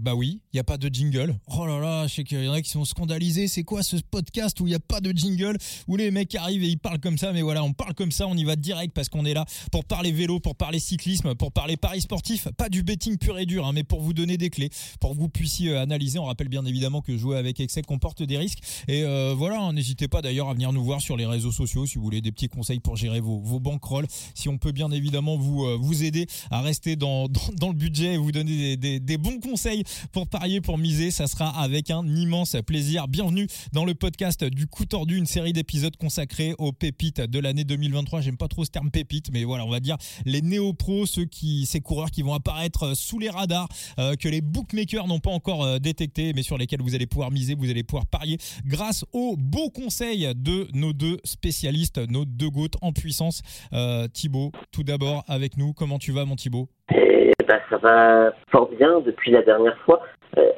Bah oui, il n'y a pas de jingle. Oh là là, je sais qu'il y en a qui sont scandalisés. C'est quoi ce podcast où il n'y a pas de jingle Où les mecs arrivent et ils parlent comme ça? Mais voilà, on parle comme ça, on y va direct parce qu'on est là pour parler vélo, pour parler cyclisme, pour parler paris sportif. Pas du betting pur et dur, hein, mais pour vous donner des clés, pour que vous puissiez euh, analyser. On rappelle bien évidemment que jouer avec excès comporte des risques. Et euh, voilà, hein, n'hésitez pas d'ailleurs à venir nous voir sur les réseaux sociaux si vous voulez des petits conseils pour gérer vos, vos bankrolls. Si on peut bien évidemment vous, euh, vous aider à rester dans, dans, le budget et vous donner des bons conseils pour parier, pour miser, ça sera avec un immense plaisir. Bienvenue dans le podcast du coup tordu, une série d'épisodes consacrés aux pépites de l'année 2023. J'aime pas trop ce terme pépite, mais voilà, on va dire les néo-pros, ceux qui, ces coureurs qui vont apparaître sous les radars, euh, que les bookmakers n'ont pas encore euh, détecté, mais sur lesquels vous allez pouvoir miser, vous allez pouvoir parier grâce aux beaux conseils de nos deux spécialistes, nos deux gouttes en puissance. Euh, Thibaut, tout d'abord avec nous. Comment tu vas, mon Thibaut? Eh ben, ça va fort bien depuis la dernière fois. Euh,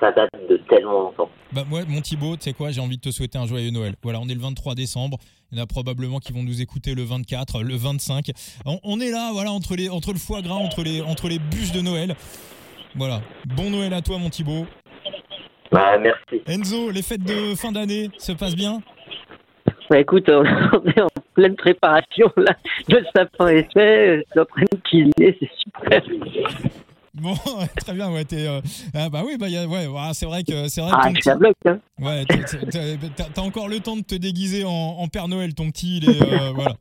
ça date de tellement longtemps. Bah moi, mon Thibaut, tu sais quoi, j'ai envie de te souhaiter un joyeux Noël. Voilà, on est le 23 décembre. Il y en a probablement qui vont nous écouter le 24, le 25. On, on est là, voilà, entre les, entre le foie gras, entre les, entre les bûches de Noël. Voilà. Bon Noël à toi, mon Thibaut. Bah, merci. Enzo, les fêtes de fin d'année se passent bien? Bah écoute, on est en pleine préparation là. Le sapin est fait, c'est en train de cuisiner, c'est super. Bon, très bien, ouais, t'es, euh, ah bah oui, bah, y a- ouais, voilà, c'est vrai que, c'est vrai que Ah, je la bloque, hein. Ouais, t'as- encore le temps de te déguiser en, en Père Noël. Ton petit, il est, euh, voilà.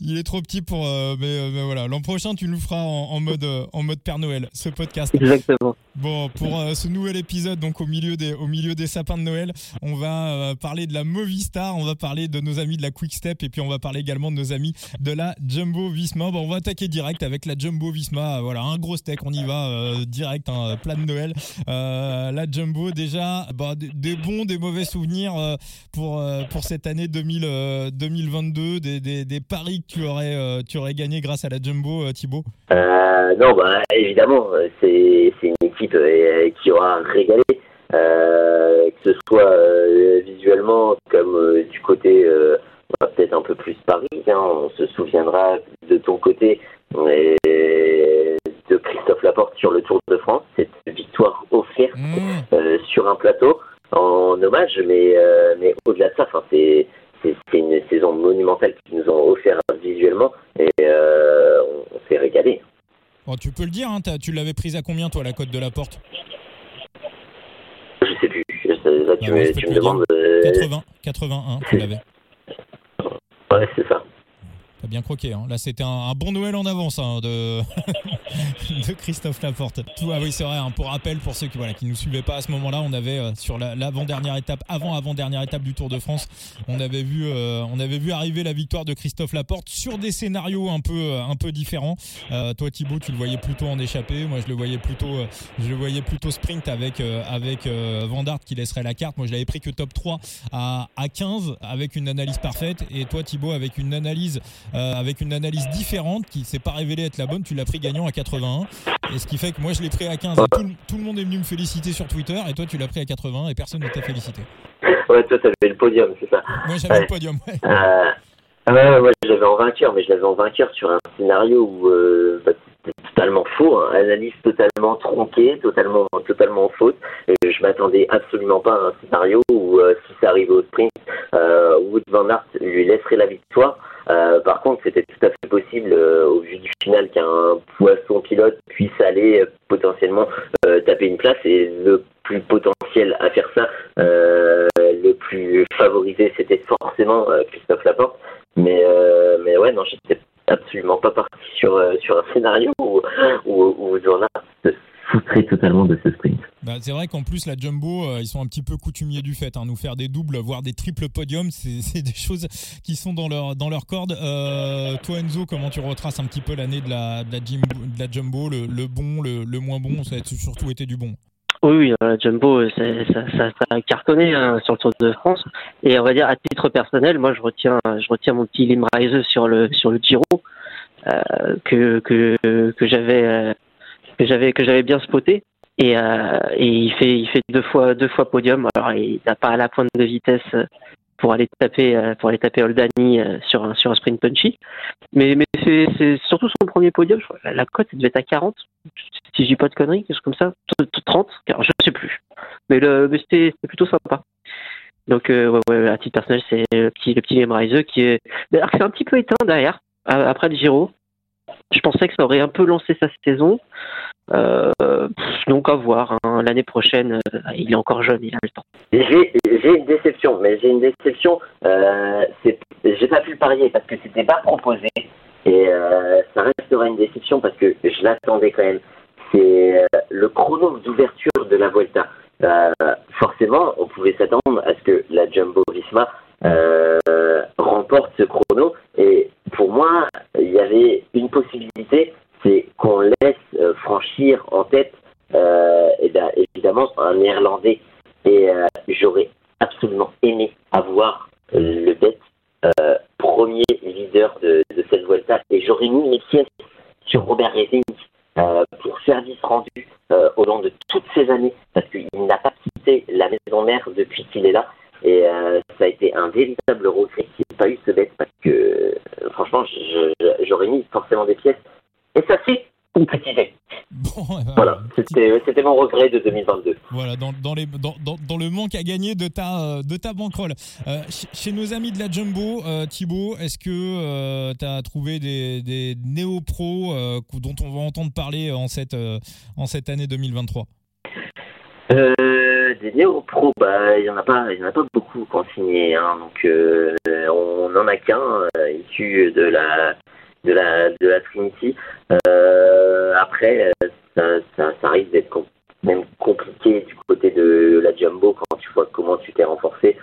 Il est trop petit pour. euh, mais, euh, mais voilà, l'an prochain, tu nous feras en, en mode, euh, en mode Père Noël, ce podcast. Exactement. Bon, pour euh, ce nouvel épisode, donc au milieu des, au milieu des sapins de Noël, on va parler de la Movistar, on va parler de nos amis de la Quick Step et puis on va parler également de nos amis de la Jumbo Visma. Bon, on va attaquer direct avec la Jumbo Visma. Voilà, un gros steak, on y va direct, hein, plein de Noël. La Jumbo, déjà, bah, des, bons, des mauvais souvenirs pour, pour cette année 2000, euh, 2022, des, des, des paris que tu aurais, euh, tu aurais gagné grâce à la Jumbo, euh, Thibaut. Euh, non, bah, évidemment, c'est une équipe qui aura régalé, que ce soit visuellement comme du côté bah, peut-être un peu plus Paris. hein. on se souviendra de ton côté et de Christophe Laporte sur le Tour de France, cette victoire offerte Mmh. euh, sur un plateau en hommage, mais, euh, mais au-delà de ça, c'est une saison monumentale qu'ils nous ont offert visuellement et euh, on, on s'est régalé. Bon, tu peux le dire, hein, tu l'avais prise à combien, toi, la cote de la porte Je sais plus. Là, tu, Ah ouais, me, tu te me le demandes. euh, 80, 81, tu l'avais. ouais, c'est ça. T'as bien croqué. Hein. Là, c'était un, un bon Noël en avance hein, de... de Christophe Laporte. Tout, ah oui, c'est vrai. hein, pour rappel, pour ceux qui voilà qui nous suivaient pas à ce moment-là, on avait euh, sur la- l'avant-dernière étape, avant avant-dernière étape du Tour de France, on avait vu euh, on avait vu arriver la victoire de Christophe Laporte sur des scénarios un peu euh, un peu différents. Euh, toi, Thibaut, tu le voyais plutôt en échappée. Moi, je le voyais plutôt je le voyais plutôt sprint avec avec Van Aert qui laisserait la carte. Moi, je l'avais pris que top 3 à, à 15 avec une analyse parfaite. Et toi, Thibaut, avec une analyse avec une analyse différente qui s'est pas révélée être la bonne. Tu l'as pris gagnant à 81. Et ce qui fait que moi, je l'ai pris à 15. Et tout, le- tout le monde est venu me féliciter sur Twitter. Et toi, tu l'as pris à 80 et personne ne t'a félicité. Ouais, toi, t'avais le podium, c'est ça. Moi, j'avais Ouais. le podium. ouais. Euh, ah ouais, ouais, moi, je l'avais en vainqueur, mais je l'avais en vainqueur sur un scénario où euh, bah, totalement faux, hein, analyse totalement tronquée, totalement, totalement faute. Et je m'attendais absolument pas à un scénario où, euh, si ça arrivait au sprint, euh, Wood Van Aert lui laisserait la victoire. Euh, par contre, c'était tout à fait possible, euh, au vu du final, qu'un poisson pilote puisse aller potentiellement taper une place. Et le plus potentiel à faire ça, le plus favorisé, c'était forcément Christophe Laporte. Mais, mais ouais, non, j'étais absolument pas parti sur, euh, sur un scénario où, où, où se foutrait totalement de ce sprint. Bah, c'est vrai qu'en plus, la Jumbo, euh, ils sont un petit peu coutumiers du fait. Hein, nous faire des doubles, voire des triples podiums, c'est c'est des choses qui sont dans leur, dans leur corde. Euh, toi, Enzo, comment tu retraces un petit peu l'année de la, de la, Jimbo- de la Jumbo, le, le bon, le, le moins bon Ça a surtout été du bon? Oui, oui, euh, Jumbo, euh, ça, ça, ça a cartonné hein, sur le Tour de France. Et on va dire, à titre personnel, moi, je retiens, je retiens mon petit Limreise sur le sur le Giro euh, que que que j'avais euh, que j'avais que j'avais bien spoté. Et, euh, et il fait il fait deux fois deux fois podium. Alors il n'a pas la pointe de vitesse pour aller taper euh, pour aller taper Oldani euh, sur un sur un sprint punchy. Mais mais c'est surtout son premier podium. Crois, la, cote devait être à 40, si je dis pas de conneries, quelque chose comme ça, 30, je sais plus. Mais le c'était plutôt sympa. Donc ouais, ouais, à titre personnel, c'est le petit le petit qui est c'est un petit peu éteint derrière après le Giro. Je pensais que ça aurait un peu lancé sa saison. Euh, donc à voir. Hein. L'année prochaine, euh, il est encore jeune, il a le temps. J'ai une déception, mais j'ai une déception. Euh, j'ai pas pu le parier parce que c'était pas proposé et euh, ça restera une déception parce que je l'attendais quand même. C'est le chrono d'ouverture de la Vuelta. forcément, on pouvait s'attendre à ce que la Jumbo Visma remporte ce chrono et pour moi, il y avait une possibilité c'est qu'on laisse euh, franchir en tête euh, évidemment un néerlandais. Et euh, j'aurais absolument aimé avoir le bête premier leader de, cette Vuelta. Et j'aurais mis mes pièces sur Robert Rezing pour service rendu au long de toutes ces années, parce qu'il n'a pas quitté la maison mère depuis qu'il est là. Et ça a été un véritable regret qu'il n'ait pas eu ce bête, parce que franchement, j'aurais mis forcément des pièces et ça s'est concrétisé. Bon, voilà, c'était mon regret de 2022. Voilà, dans, dans, les, dans, dans, le manque à gagner de ta, de ta bankroll. Euh, chez nos amis de la Jumbo, euh, Thibaut, est-ce que euh, tu as trouvé des, des néo-pros dont on va entendre parler en cette, en cette année 2023 des néo-pros, bah, il n'y en, a pas, y en a pas beaucoup consignés. Hein, donc, on n'en a qu'un issu de la de la, de la Trinity. Euh, après, ça, ça, ça risque d'être même compliqué du côté de la Jumbo quand tu vois comment tu t'es renforcé.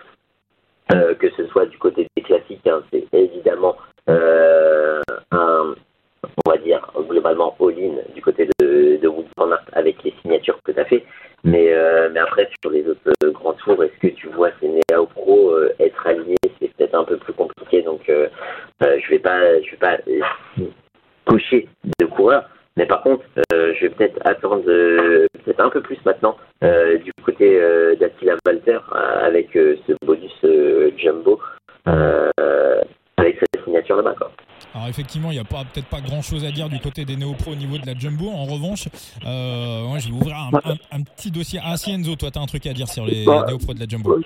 Euh, que ce soit du côté des classiques, hein, c'est évidemment euh, un, on va dire, globalement all-in du côté de, de Wood avec les signatures que tu as fait. Mais, euh, mais après, sur les autres euh, grands tours, est-ce que tu vois ces Néo Pro euh, être alignés C'est peut-être un peu plus compliqué. Donc, je vais pas, je vais pas cocher de coureurs. Mais par contre, je vais peut-être attendre peut-être un peu plus maintenant du côté d'Attila Walter avec ce bonus jumbo avec cette signature là-bas. Alors effectivement, il n'y a pas peut-être pas grand-chose à dire du côté des néo-pros au niveau de la Jumbo. En revanche, euh, moi, je vais ouvrir un, petit dossier. Ah si Enzo, toi tu as un truc à dire sur les bah, néo-pros de la Jumbo.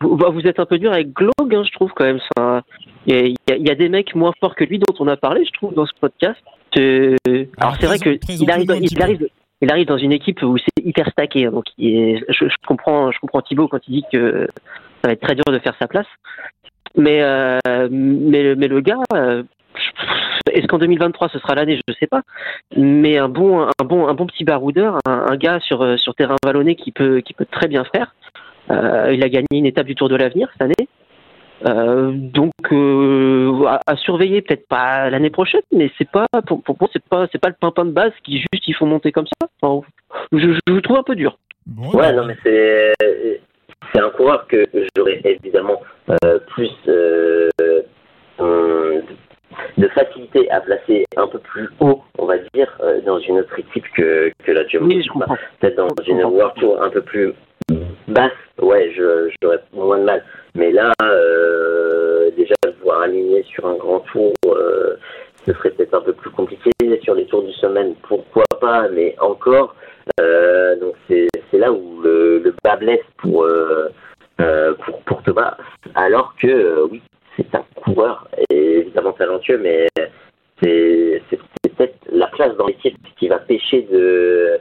Vous, bah, vous, êtes un peu dur avec Glog, hein, je trouve quand même. Ça. Il y, a, des mecs moins forts que lui dont on a parlé, je trouve, dans ce podcast. Alors, c'est vrai que il arrive, il, arrive, il arrive dans une équipe où c'est hyper stacké. Hein, donc je, je, comprends, je comprends Thibaut quand il dit que ça va être très dur de faire sa place. Mais euh, mais, mais le gars, euh, est-ce qu'en 2023 ce sera l'année? Je ne sais pas. Mais un bon, un bon, un bon petit baroudeur, un, gars sur, euh, sur terrain vallonné qui peut, qui peut très bien faire. Euh, il a gagné une étape du Tour de l'avenir cette année. Euh, donc à, surveiller peut-être pas l'année prochaine, mais c'est pas pour, pour moi c'est pas c'est pas le pimpin de base qui juste il faut monter comme ça. je, je, le trouve un peu dur. ouais, non mais c'est c'est un coureur que j'aurais évidemment plus de facilité à placer un peu plus haut, on va dire, euh, dans une autre équipe que, que la Jumbo. Peut-être dans une World Tour un peu plus basse, ouais, j'aurais moins de mal. Mais là, euh, déjà, voir aligné sur un grand tour, euh, ce serait peut-être un peu plus compliqué. Sur les tours du semaine, pourquoi pas, mais encore. donc c'est là où le, le bas blesse pour, pour, pour Thomas. Alors que, oui, c'est un coureur évidemment talentueux, mais c'est peut-être la place dans l'équipe qui va pêcher de,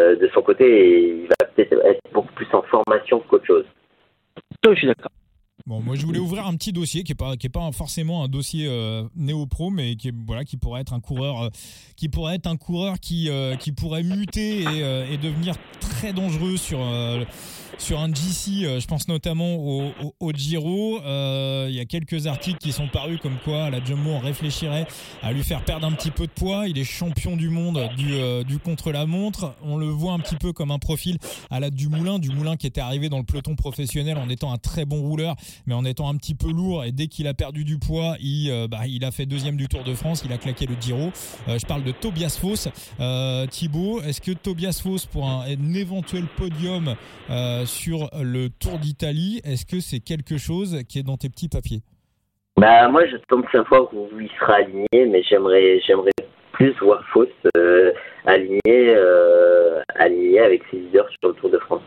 euh, de son côté et il va peut-être être beaucoup plus en formation qu'autre chose. Je suis d'accord. Bon, moi je voulais ouvrir un petit dossier qui est pas forcément un dossier euh, néo pro, mais qui pourrait être un coureur euh, qui pourrait être un coureur qui qui pourrait muter et, et, devenir très dangereux sur un GC, euh, je pense notamment au, Giro. Euh, il y a quelques articles qui sont parus comme quoi la Jumbo réfléchirait à lui faire perdre un petit peu de poids. Il est champion du monde du, euh, du contre-la-montre. On le voit un petit peu comme un profil à la Dumoulin. Dumoulin qui était arrivé dans le peloton professionnel en étant un très bon rouleur, mais en étant un petit peu lourd. Et dès qu'il a perdu du poids, il, bah, il a fait deuxième du Tour de France. Il a claqué le Giro. je parle de Tobias Foss. Thibaut, est-ce que Tobias Foss, pour un, éventuel podium sur le Tour d'Italie. Est-ce que c'est quelque chose qui est dans tes petits papiers? Bah moi je tombe fois où il sera aligné, mais j'aimerais j'aimerais plus voir Fauss aligné aligné avec ses leaders sur le Tour de France.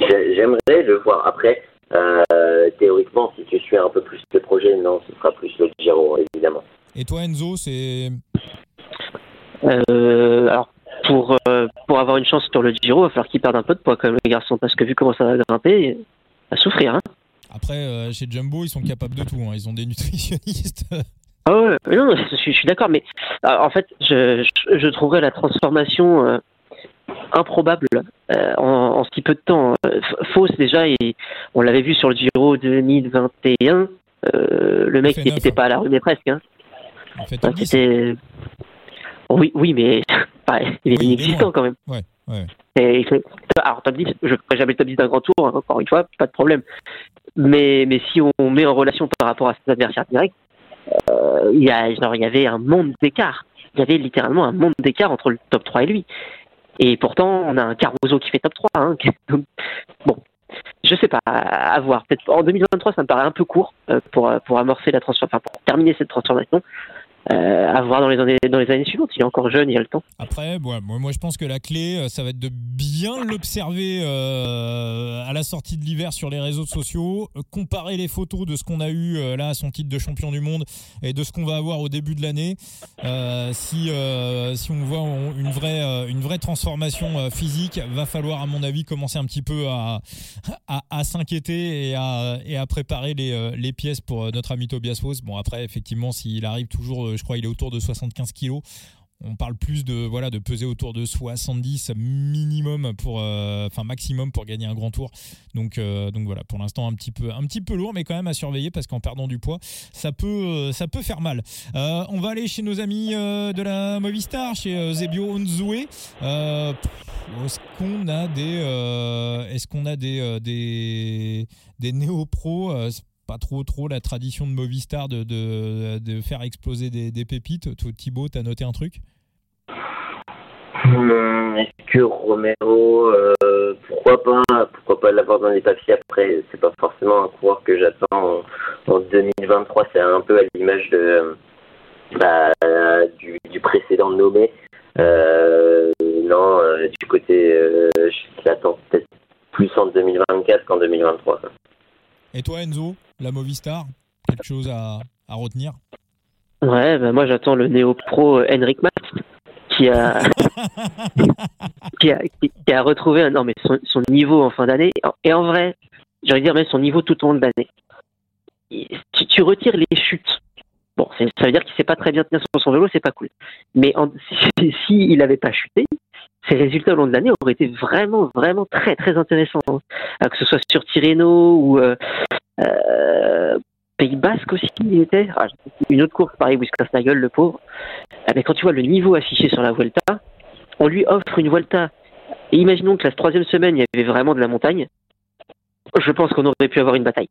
J'aimerais le voir. Après, euh, théoriquement, si tu suis un peu plus le projet, non, ce sera plus le Giro, évidemment. Et toi, Enzo, c'est. Euh, alors, pour, euh, pour avoir une chance sur le Giro, il va falloir qu'il perde un peu de poids quand même, les garçons, parce que vu comment ça va grimper, il va souffrir. Hein. Après, chez Jumbo, ils sont capables de tout. Hein. Ils ont des nutritionnistes. Ah ouais, non, je suis, je suis d'accord, mais en fait, je, je, je trouverais la transformation improbable euh, en, si peu de temps. Euh, fausse déjà, et on l'avait vu sur le Giro 2021, euh, le mec qui n'était pas à la rue, mais presque. Hein. c'était... Oui, oui, mais il est inexistant quand même. Ouais, ouais. Et Alors, top 10, je ne ferai jamais le top 10 d'un grand tour, hein, encore une fois, pas de problème. Mais, mais si on met en relation par rapport à ses adversaires directs, il, y a, genre, il y avait un monde d'écart. Il y avait littéralement un monde d'écart entre le top 3 et lui. Et pourtant, on a un Caruso qui fait top 3. Hein. bon, je sais pas, à voir. Peut-être en 2023, ça me paraît un peu court euh, pour, pour amorcer la transformation, pour terminer cette transformation. Euh, à voir dans les, années, dans les années suivantes. Il est encore jeune, il y a le temps. Après, moi, moi je pense que la clé, euh, ça va être de bien l'observer euh, à la sortie de l'hiver sur les réseaux sociaux, comparer les photos de ce qu'on a eu là à son titre de champion du monde et de ce qu'on va avoir au début de l'année. si, si on voit une vraie, une vraie transformation physique, va falloir, à mon avis, commencer un petit peu à, à, s'inquiéter et à, et à préparer les, les pièces pour notre ami Tobias Foss. Bon, après, effectivement, s'il arrive toujours je crois il est autour de 75 kilos. On parle plus de voilà de peser autour de 70 minimum pour euh, enfin maximum pour gagner un grand tour. Donc euh, donc voilà pour l'instant un petit peu un petit peu lourd mais quand même à surveiller parce qu'en perdant du poids ça peut euh, ça peut faire mal. On va aller chez nos amis de la Movistar chez Zebio Onzoué est-ce qu'on a des est-ce qu'on a des des des néo pros pas trop trop la tradition de Movistar de, de, faire exploser des, pépites. Toi, Thibaut, t'as noté un truc? Est-ce que Romero, euh, pourquoi pas, pourquoi pas l'avoir dans les papiers après? C'est pas forcément un coureur que j'attends en, 2023. C'est un peu à l'image de bah, du, précédent nommé. Euh, non, euh, du côté, je l'attends peut-être plus en 2024 qu'en 2023. Et toi, Enzo, la Movistar Quelque chose à, retenir Ouais, bah moi j'attends le néo-pro Henrik Max qui a, qui a, qui a retrouvé non, mais son, niveau en fin d'année. Et en vrai, j'allais dire même son niveau tout au long de l'année. Si tu retires les chutes, bon, ça veut dire qu'il sait pas très bien tenir sur son vélo, c'est pas cool. Mais s'il si, n'avait pas chuté, ses résultats au long de l'année auraient été vraiment, vraiment très, très intéressants. Hein. Euh, que ce soit sur Tirreno ou euh, euh, Pays Basque aussi, il était. Ah, une autre course, pareil, gueule le pauvre. Mais quand tu vois le niveau affiché sur la Vuelta, on lui offre une Vuelta. Et imaginons que la troisième semaine, il y avait vraiment de la montagne. Je pense qu'on aurait pu avoir une bataille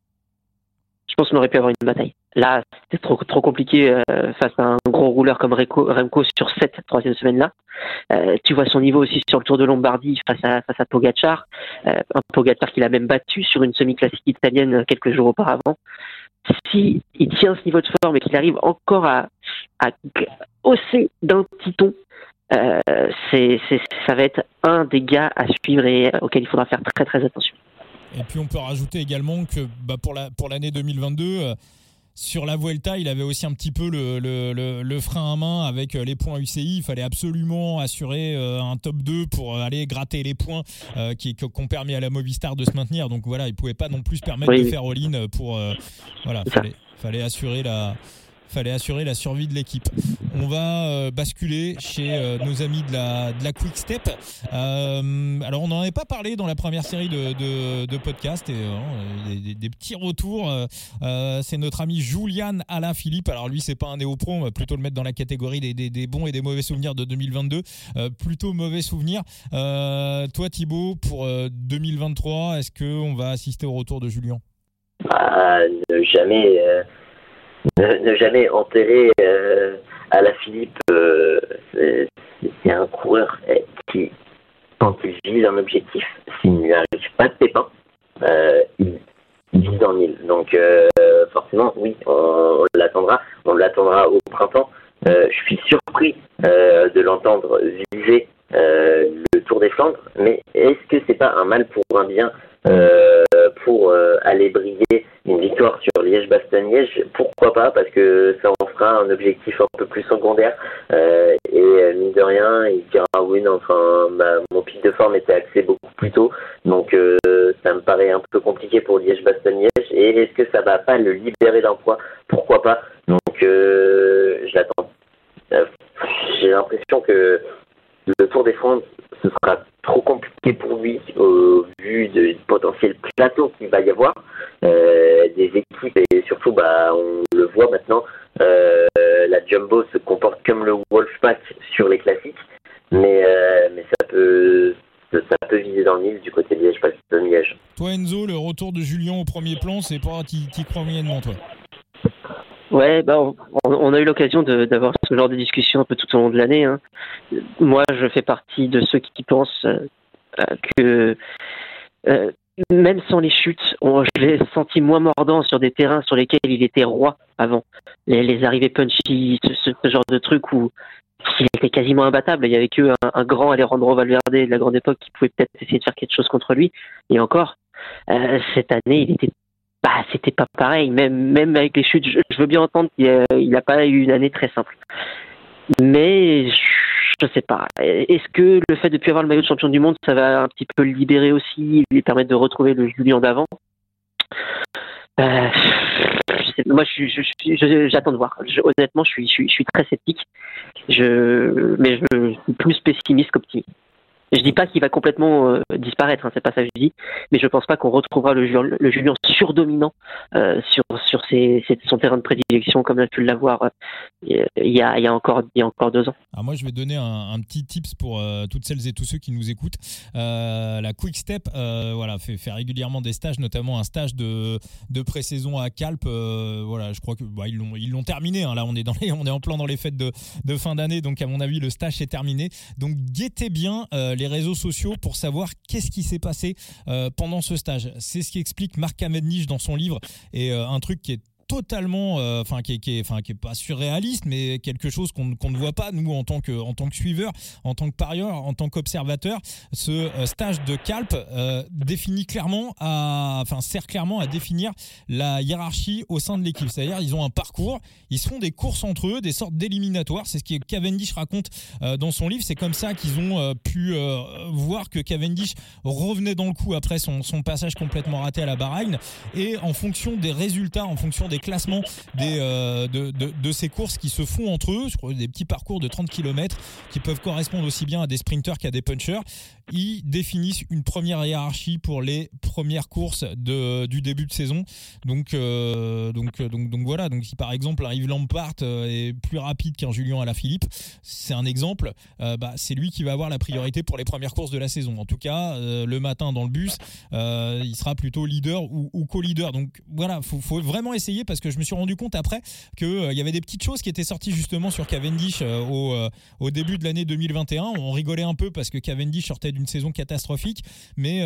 je pense qu'on aurait pu avoir une bataille. Là, c'était trop, trop compliqué euh, face à un gros rouleur comme Remco, sur cette troisième semaine-là. Euh, tu vois son niveau aussi sur le Tour de Lombardie face à, face à Pogacar. Euh, un Pogacar qu'il a même battu sur une semi-classique italienne quelques jours auparavant. Si il tient ce niveau de forme et qu'il arrive encore à, à hausser d'un petit ton, c'est, ça va être un des gars à suivre et auquel il faudra faire très très attention. Et puis on peut rajouter également que bah, pour l'année pour 2022, euh, sur la Vuelta, il avait aussi un petit peu le, le, le, frein à main avec euh, les points UCI. Il fallait absolument assurer euh, un top 2 pour aller gratter les points qui qu'on permis à la Movistar de se maintenir. Donc voilà, il pouvait pas non plus se permettre de faire all-in pour voilà, fallait, fallait assurer la fallait assurer la survie de l'équipe. On va euh, basculer chez euh, nos amis de la, de Quick Step. Euh, alors, on n'en avait pas parlé dans la première série de, de, podcasts et des, petits retours. c'est notre ami Julian Alain Philippe. Alors, lui, c'est pas un néo-pro, on va plutôt le mettre dans la catégorie des, bons et des mauvais souvenirs de 2022. plutôt mauvais souvenirs. toi, Thibaut, pour 2023, est-ce qu'on va assister au retour de Julien bah, Jamais ne, jamais enterrer euh, à la Philippe, euh, c'est un coureur eh, qui, quand il vise un objectif, s'il n'y arrive pas de pépin, il, vise dans le mille. Donc forcément, oui, on, l'attendra. On l'attendra au printemps. je suis surpris de l'entendre viser le Tour des Flandres, mais est-ce que c'est pas un mal pour un bien pour aller briller une victoire sur Liège-Bastogne-Liège, pourquoi pas Parce que ça en fera un objectif un peu plus secondaire. Euh, et euh, mine de rien, il dira oui, enfin, mon pic de forme était axé beaucoup plus tôt, donc euh, ça me paraît un peu compliqué pour Liège-Bastogne-Liège. Et est-ce que ça va pas le libérer d'un poids? Pourquoi pas? Donc, je l'attends. J'ai l'impression que le Tour des France, ce sera trop compliqué pour lui au vu du potentiel plateau qu'il va y avoir euh, des équipes et surtout bah on le voit maintenant euh, la Jumbo se comporte comme le Wolfpack sur les classiques mais euh, mais ça peut ça peut viser dans le Nil du côté de Liège, pas de Liège. Toi Enzo, le retour de Julien au premier plan, c'est pas t'y crois moyennement toi? Ouais, bah, on, a eu l'occasion d'avoir ce genre de discussion un peu tout au long de l'année. Hein. Moi, je fais partie de ceux qui pensent euh, que euh, même sans les chutes, on, je l'ai senti moins mordant sur des terrains sur lesquels il était roi avant. Les, arrivées punchy, ce, genre de truc où il était quasiment imbattable. Il y avait que un, grand Alejandro Valverde de la grande époque qui pouvait peut-être essayer de faire quelque chose contre lui. Et encore, euh, cette année, il était bah, c'était pas pareil. Même, même avec les chutes, je, veux bien entendre qu'il n'a pas eu une année très simple. Mais je sais pas. Est-ce que le fait de ne plus avoir le maillot de champion du monde, ça va un petit peu le libérer aussi, lui permettre de retrouver le Julien d'avant? Euh, Moi, j'attends de voir. honnêtement, je suis, je très sceptique. Je, mais je suis plus pessimiste qu'optimiste. Je dis pas qu'il va complètement euh, disparaître, hein, c'est pas ça que je dis, mais je pense pas qu'on retrouvera le, Julien surdominant euh, sur sur ses, son terrain de prédilection comme a pu l'avoir euh, il, y a, y a encore il y a encore deux ans. Alors moi je vais donner un, petit tips pour toutes celles et tous ceux qui nous écoutent. la Quick Step, voilà, fait, fait régulièrement des stages, notamment un stage de de pré-saison à Calpe. voilà, je crois que bah, ils l'ont ils l'ont terminé. Hein, là on est dans on est en plein dans les fêtes de de fin d'année, donc à mon avis le stage est terminé. Donc guettez bien les réseaux sociaux pour savoir qu'est-ce qui s'est passé euh, pendant ce stage. C'est ce qui explique Marc Cavendish dans son livre. Et euh, un truc qui est totalement, euh, enfin qui, est, qui, est pas surréaliste, mais quelque chose qu'on ne voit pas nous en tant que en tant que suiveur, en tant que parieur, en tant qu'observateur. Ce euh, stage de Calpe euh, définit clairement, enfin sert clairement à définir la hiérarchie au sein de l'équipe. C'est-à-dire ils ont un parcours, ils se font des courses entre eux, des sortes d'éliminatoires. C'est ce que Cavendish raconte dans son livre. C'est comme ça qu'ils ont pu voir que Cavendish revenait dans le coup après son, son passage complètement raté à la Bahreïn et en fonction des résultats, en fonction des classements des, euh, de, de, ces courses qui se font entre eux, des petits parcours de 30 km qui peuvent correspondre aussi bien à des sprinters qu'à des punchers. Ils définissent une première hiérarchie pour les premières courses du début de saison. Donc, euh, donc, donc, donc voilà. Donc si par exemple un Yves Lampart euh, est plus rapide qu'un Julien Alaphilippe, c'est un exemple. bah, c'est lui qui va avoir la priorité pour les premières courses de la saison. En tout cas, le matin dans le bus, il sera plutôt leader ou, co-leader. Donc voilà, faut, faut vraiment essayer parce que je me suis rendu compte après qu'il euh, y avait des petites choses qui étaient sorties justement sur Cavendish euh, au, euh, au, début de l'année 2021. On rigolait un peu parce que Cavendish sortait saison catastrophique, mais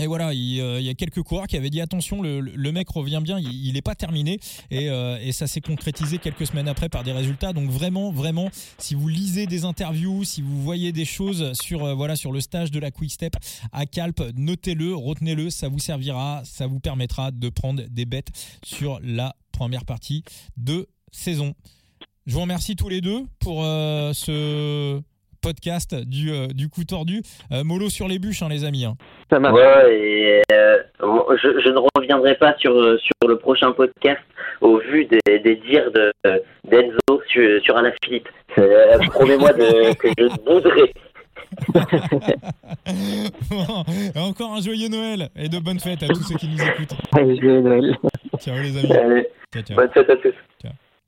et voilà, il, y a quelques coureurs qui avaient dit attention, le, mec revient bien, il n'est pas terminé. Et, et ça s'est concrétisé quelques semaines après par des résultats. Donc vraiment, vraiment, si vous lisez des interviews, si vous voyez des choses sur, voilà, sur le stage de la Quick Step à Calpe, notez-le, retenez-le, ça vous servira, ça vous permettra de prendre des bêtes sur la première partie de saison. Je vous remercie tous les deux pour ce podcast du, euh, du coup tordu. Euh, mollo sur les bûches, hein, les amis. Hein. Ça marche. Ouais, et, euh, je, je, ne reviendrai pas sur, sur le prochain podcast au vu des, des dires de, d'Enzo sur, sur Alain Philippe. Promets-moi que je bouderai. encore un joyeux Noël et de bonnes fêtes à tous ceux qui nous écoutent. Joyeux Noël. Ciao les amis. Ciao, ciao. Bonne fête à tous. Ciao.